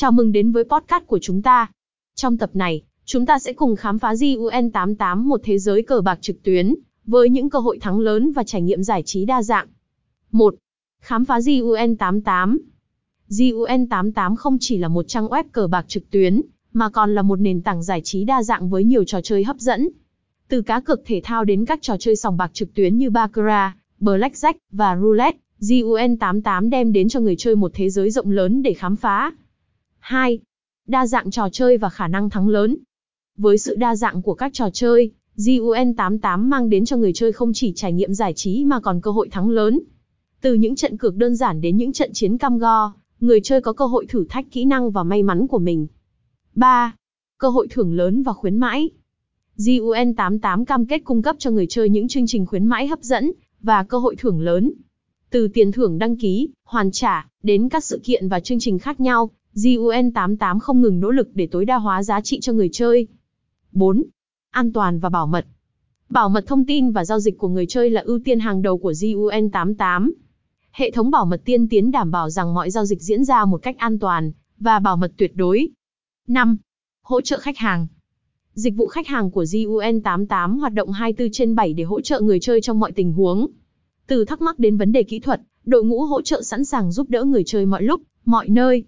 Chào mừng đến với podcast của chúng ta. Trong tập này, chúng ta sẽ cùng khám phá GUN88 một thế giới cờ bạc trực tuyến, với những cơ hội thắng lớn và trải nghiệm giải trí đa dạng. 1. Khám phá GUN88 GUN88 không chỉ là một trang web cờ bạc trực tuyến, mà còn là một nền tảng giải trí đa dạng với nhiều trò chơi hấp dẫn. Từ cá cược thể thao đến các trò chơi sòng bạc trực tuyến như Baccarat, Blackjack và Roulette, GUN88 đem đến cho người chơi một thế giới rộng lớn để khám phá. 2. Đa dạng trò chơi và khả năng thắng lớn. Với sự đa dạng của các trò chơi, GUN88 mang đến cho người chơi không chỉ trải nghiệm giải trí mà còn cơ hội thắng lớn. Từ những trận cược đơn giản đến những trận chiến cam go, người chơi có cơ hội thử thách kỹ năng và may mắn của mình. 3. Cơ hội thưởng lớn và khuyến mãi. GUN88 cam kết cung cấp cho người chơi những chương trình khuyến mãi hấp dẫn và cơ hội thưởng lớn. Từ tiền thưởng đăng ký, hoàn trả, đến các sự kiện và chương trình khác nhau, GUN88 không ngừng nỗ lực để tối đa hóa giá trị cho người chơi. 4. An toàn và bảo mật. Bảo mật thông tin và giao dịch của người chơi là ưu tiên hàng đầu của GUN88. Hệ thống bảo mật tiên tiến đảm bảo rằng mọi giao dịch diễn ra một cách an toàn và bảo mật tuyệt đối. 5. Hỗ trợ khách hàng. Dịch vụ khách hàng của GUN88 hoạt động 24 trên 7 để hỗ trợ người chơi trong mọi tình huống. Từ thắc mắc đến vấn đề kỹ thuật, đội ngũ hỗ trợ sẵn sàng giúp đỡ người chơi mọi lúc, mọi nơi.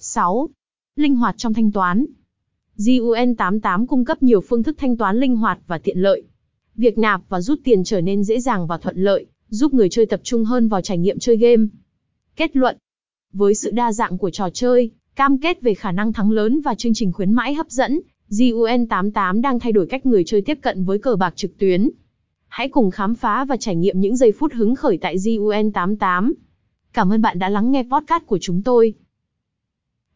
6. Linh hoạt trong thanh toán. GUN88 cung cấp nhiều phương thức thanh toán linh hoạt và tiện lợi. Việc nạp và rút tiền trở nên dễ dàng và thuận lợi, giúp người chơi tập trung hơn vào trải nghiệm chơi game. Kết luận. Với sự đa dạng của trò chơi, cam kết về khả năng thắng lớn và chương trình khuyến mãi hấp dẫn, GUN88 đang thay đổi cách người chơi tiếp cận với cờ bạc trực tuyến. Hãy cùng khám phá và trải nghiệm những giây phút hứng khởi tại GUN88. Cảm ơn bạn đã lắng nghe podcast của chúng tôi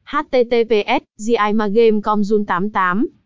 https gimagame.com Jun 88